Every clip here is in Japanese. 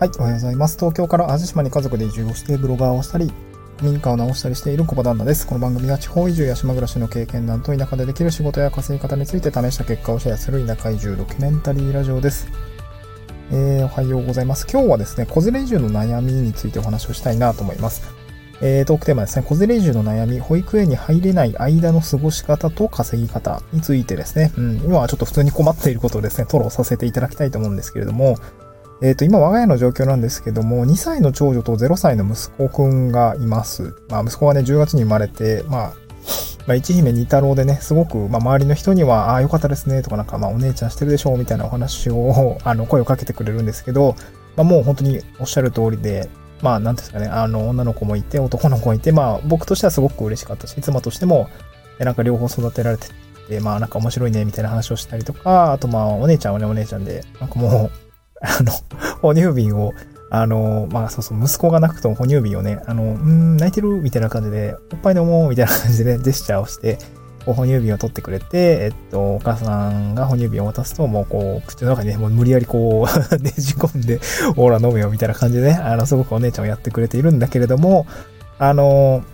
はい、おはようございます。東京から淡路島に家族で移住をしてブロガーをしたり、民家を直したりしている小場旦那です。この番組は地方移住や島暮らしの経験談と田舎でできる仕事や稼ぎ方について試した結果をシェアする田舎移住ドキュメンタリーラジオです。えー、おはようございます。今日はですね、子連れ移住の悩みについてお話をしたいなと思います。えー、トークテーマですね、子連れ移住の悩み、保育園に入れない間の過ごし方と稼ぎ方についてですね、うん、今はちょっと普通に困っていることをですね、吐露させていただきたいと思うんですけれども、えっ、ー、と、今我が家の状況なんですけども、2歳の長女と0歳の息子くんがいます。まあ、息子はね、10月に生まれて、まあ、まあ、一姫二太郎でね、すごく、まあ、周りの人には、ああ、よかったですね、とかなんか、まあ、お姉ちゃんしてるでしょう、みたいなお話を、あの、声をかけてくれるんですけど、まあ、もう本当におっしゃる通りで、まあ、なんですかね、あの、女の子もいて、男の子もいて、まあ、僕としてはすごく嬉しかったし、妻としても、なんか両方育てられてて、まあ、なんか面白いね、みたいな話をしたりとか、あとまあ、お姉ちゃんはね、お姉ちゃんで、なんかもう、あの、哺乳瓶を、あの、まあそうそう、息子が泣くと哺乳瓶をね、あの、うん、泣いてる？みたいな感じで、おっぱい飲も？うみたいな感じで、ね、ジェスチャーをして、哺乳瓶を取ってくれて、えっと、お母さんが哺乳瓶を渡すと、もうこう、口の中にね、もう無理やりこう ねじ込んで、ほら飲めよみたいな感じでね、あの、すごくお姉ちゃんをやってくれているんだけれども、あの、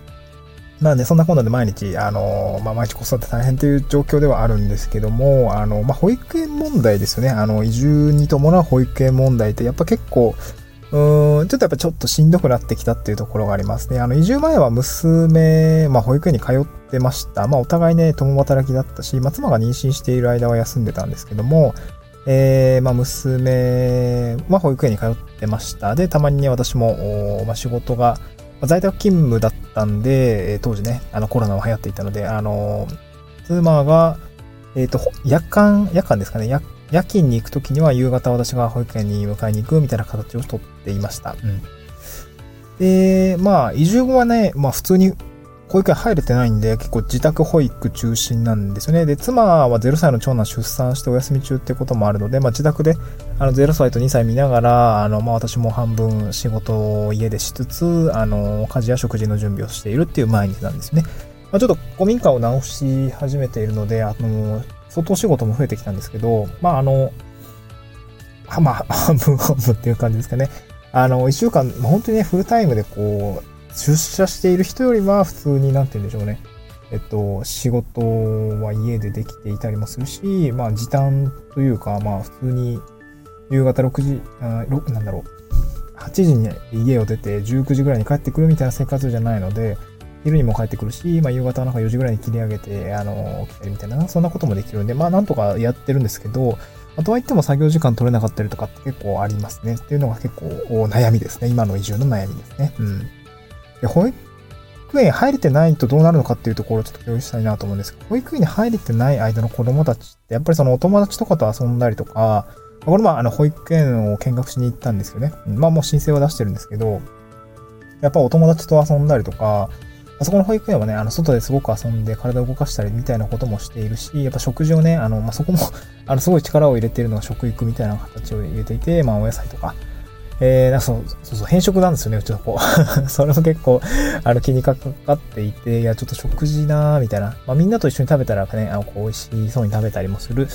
なんで、そんなこんなで毎日、あの、まあ、毎日子育て大変という状況ではあるんですけども、あの、まあ、保育園問題ですよね。あの、移住に伴う保育園問題って、やっぱ結構、うん、ちょっとやっぱちょっとしんどくなってきたっていうところがありますね。あの、移住前は娘、まあ、保育園に通ってました。まあ、お互いね、共働きだったし、まあ、妻が妊娠している間は休んでたんですけども、えー、まあ、娘は保育園に通ってました。で、たまにね、私も、まあ、仕事が、在宅勤務だったんで、当時ね、あのコロナは流行っていたので、あの、妻が、えっ、ー、と、夜間、夜間ですかね、夜夜勤に行くときには夕方私が保育園に迎えに行くみたいな形をとっていました。うん。で、まあ、移住後はね、まあ普通に保育園入れてないんで、結構自宅保育中心なんですよね。で、妻は0歳の長男出産してお休み中ってこともあるので、まあ自宅で、あの、0歳と2歳見ながら、あの、まあ私も半分仕事を家でしつつ、あの、家事や食事の準備をしているっていう毎日なんですね。まあちょっと古民家を直し始めているので、あの、外仕事も増えてきたんですけど、まああの、まあ、半分半分っていう感じですかね。あの、一週間、本当にね、フルタイムでこう、出社している人よりは普通になんて言うんでしょうね。えっと、仕事は家でできていたりもするし、まあ時短というか、まあ普通に夕方6時、あ6なんだろう、8時に家を出て19時ぐらいに帰ってくるみたいな生活じゃないので、昼にも帰ってくるし、まあ夕方なんか4時ぐらいに切り上げて、あの、来たりみたいな、そんなこともできるんで、まあなんとかやってるんですけど、あとはいっても作業時間取れなかったりとかって結構ありますね。っていうのが結構悩みですね。今の移住の悩みですね。うん。で、保育園入れてないとどうなるのかっていうところをちょっと共有したいなと思うんですけど、保育園に入れてない間の子供たちって、やっぱりそのお友達とかと遊んだりとか、これもあの保育園を見学しに行ったんですよね。まあもう申請は出してるんですけど、やっぱお友達と遊んだりとか、あそこの保育園はね、あの、外ですごく遊んで体を動かしたりみたいなこともしているし、やっぱ食事をね、あの、まあ、そこもあの、すごい力を入れているのが食育みたいな形を入れていて、まあ、お野菜とか、えー、なんかそう、そうそう、変色なんですよね、うちの子。それも結構、あの、気にかかっていて、いや、ちょっと食事なーみたいな。まあ、みんなと一緒に食べたらね、あの、こう、美味しそうに食べたりもする。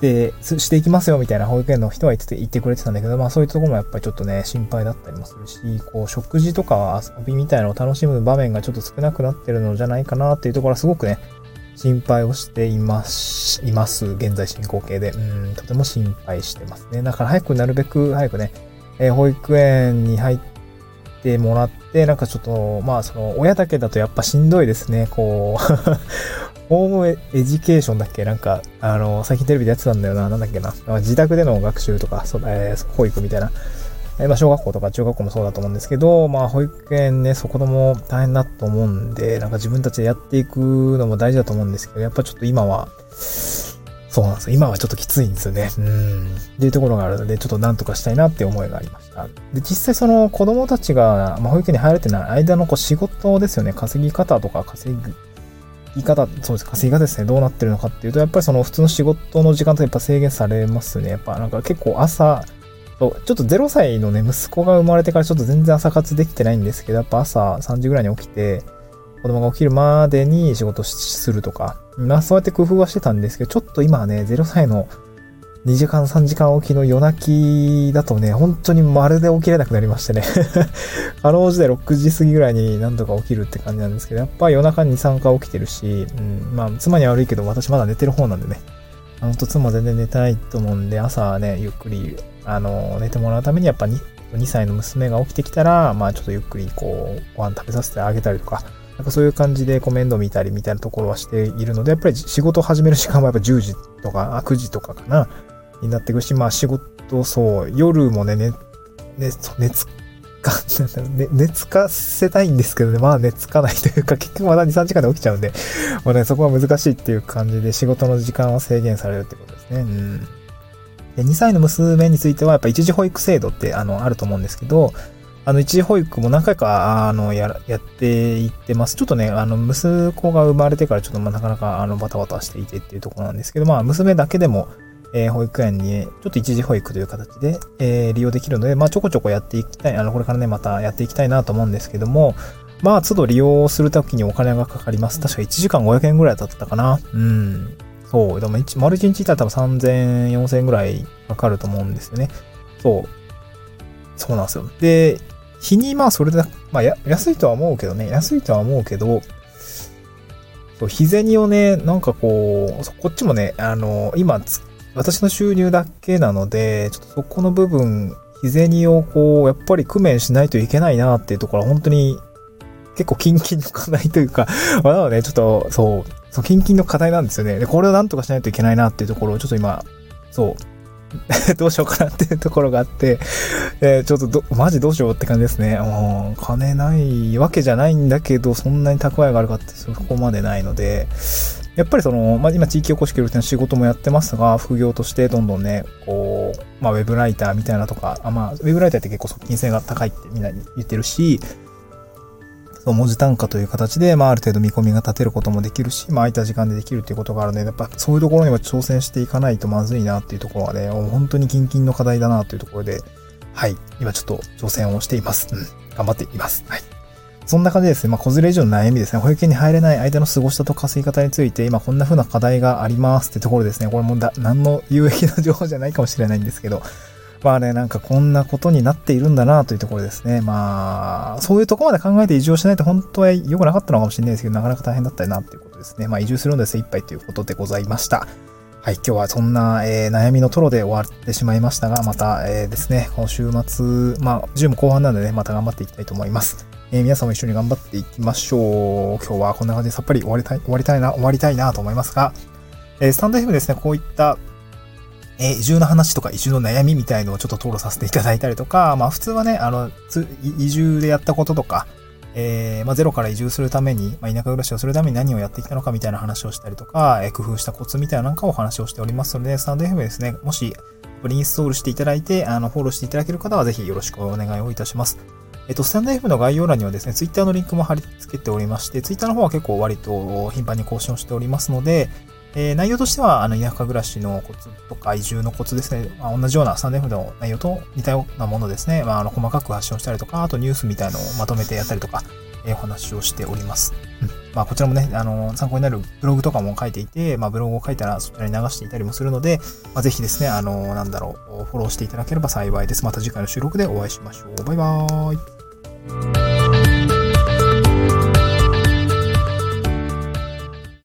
で、していきますよ、みたいな保育園の人は言ってて、言ってくれてたんだけど、まあ、そういうとこもやっぱりちょっとね、心配だったりもするし、こう、食事とか遊びみたいなのを楽しむ場面がちょっと少なくなってるのじゃないかなっていうところはすごくね、心配をしています、います。現在進行形で。うん、とても心配してますね。だから早くなるべく早くね、えー、保育園に入ってもらって、なんかちょっと、まあその、親だけだとやっぱしんどいですね。こう ホームエデュケーションだっけ？なんか、あの、最近テレビでやってたんだよな。なんだっけな。自宅での学習とか、そえー、保育みたいな。えー、まあ、小学校とか中学校もそうだと思うんですけど、まあ、保育園ね、そこも大変だと思うんで、なんか自分たちでやっていくのも大事だと思うんですけど、やっぱちょっと今は、そうなんですよ。今はちょっときついんですよね。うん。っていうところがあるので、ちょっとなんとかしたいなって思いがありました。で、実際その子供たちが、まあ、保育園に入れてない間のこう仕事ですよね。稼ぎ方とか稼ぎ方、そうです。稼ぎ方ですね。どうなってるのかっていうと、やっぱりその普通の仕事の時間とやっぱ制限されますね。やっぱなんか結構朝、ちょっと0歳のね、息子が生まれてからちょっと全然朝活できてないんですけど、やっぱ朝3時ぐらいに起きて、子供が起きるまでに仕事するとか、まあそうやって工夫はしてたんですけど、ちょっと今はね、0歳の2時間3時間起きの夜泣きだとね、本当にまるで起きれなくなりましてね。かろうじて6時過ぎぐらいに何とか起きるって感じなんですけど、やっぱ夜中に2、3回起きてるし、うん、まあ妻には悪いけど私まだ寝てる方なんでね。ほんと妻全然寝てないと思うんで、朝はね、ゆっくり、あの、寝てもらうためにやっぱ 2, 2歳の娘が起きてきたら、まあちょっとゆっくりこう、ご飯食べさせてあげたりとか、なんかそういう感じでコメント見たりみたいなところはしているので、やっぱり仕事を始める時間はやっぱ10時とか、あ、9時とかかな。になっていくし、まあ仕事、そう、夜もね、ね、ね、熱か、ね、熱かせたいんですけどね、まあ熱かないというか、結局まだ2、3時間で起きちゃうんで、もうね、そこは難しいっていう感じで仕事の時間は制限されるってことですね。うん。で、2歳の娘については、やっぱ一時保育制度って、あの、あると思うんですけど、あの、一時保育も何回か、あの、や、やっていってます。ちょっとね、あの、息子が生まれてからちょっと、まあ、なかなか、あの、バタバタしていてっていうところなんですけど、まあ、娘だけでも、えー、保育園に、ちょっと一時保育という形で、えー、利用できるので、まあ、ちょこちょこやっていきたい、あの、これからね、またやっていきたいなと思うんですけども、まあ、都度利用するときにお金がかかります。確か1時間500円ぐらいだったかな。うん。そう。でも、丸1日いたら多分3000、4000円ぐらいかかると思うんですよね。そう。そうなんですよ。で、日にまあそれで、まあ、安いとは思うけどね、安いとは思うけど、そう、日銭をね、なんかこう、こっちもね、あの、今私の収入だけなので、ちょっとそこの部分、日銭をこう、やっぱり工面しないといけないなっていうところは本当に結構キンキンの課題というか、まだね、ちょっと、そう、そう、キンキンの課題なんですよね。で、これをなんとかしないといけないなっていうところをちょっと今、そう、どうしようかなっていうところがあって、えー、ちょっとど、マジどうしようって感じですね。もう、金ないわけじゃないんだけど、そんなに蓄えがあるかってそこまでないので、やっぱりその、まあ、今地域おこし協力隊の仕事もやってますが、副業としてどんどんね、こう、まあ、ウェブライターみたいなとか、あまあ、ウェブライターって結構側近性が高いってみんなに言ってるし、文字単価という形で、まあ、ある程度見込みが立てることもできるし、まあ、空いた時間でできるっていうことがあるので、やっぱそういうところには挑戦していかないとまずいなっていうところはね、本当に近々の課題だなというところで、はい、今ちょっと挑戦をしています。うん、頑張っています。はい。そんな感じですね。まあ、子連れ以上の悩みですね。保育園に入れない間の過ごしたと稼ぎ方について、今こんな風な課題がありますってところですね。これもだ、何の有益な情報じゃないかもしれないんですけど、まあね、なんかこんなことになっているんだなというところですね。まあ、そういうとこまで考えて移住をしないと本当は良くなかったのかもしれないですけど、なかなか大変だったなっていうことですね。まあ移住するので精一杯ということでございました。はい、今日はそんな、えー、悩みのトロで終わってしまいましたが、また、えー、ですね、今週末、まあ、10も後半なんでね、また頑張っていきたいと思います。えー、皆さんも一緒に頑張っていきましょう。今日はこんな感じでさっぱり終わりたい、終わりたいな、終わりたいなと思いますが、えー、スタンド FM ですね、こういった、え、移住の話とか移住の悩みみたいのをちょっと討論させていただいたりとか、まあ普通はね、あの、移住でやったこととか、えー、まあ、ゼロから移住するために、まあ、田舎暮らしをするために何をやってきたのかみたいな話をしたりとか、えー、工夫したコツみたいななんかをお話をしておりますので、スタンド FM ですね、もし、これインストールしていただいて、あの、フォローしていただける方はぜひよろしくお願いをいたします。えっと、スタンド FM の概要欄にはですね、ツイッターのリンクも貼り付けておりまして、ツイッターの方は結構割と頻繁に更新をしておりますので、えー、内容としては、あの、田舎暮らしのコツとか移住のコツですね、まあ、同じようなスタンド F の内容と似たようなものですね、まあ、あの、細かく発信をしたりとか、あとニュースみたいのをまとめてやったりとか、えー、お話をしております。うん。まあ、こちらもね、あの、参考になるブログとかも書いていて、まあ、ブログを書いたらそちらに流していたりもするので、まあ、ぜひですね、あの、なんだろう、フォローしていただければ幸いです。また次回の収録でお会いしましょう。バイバーイ。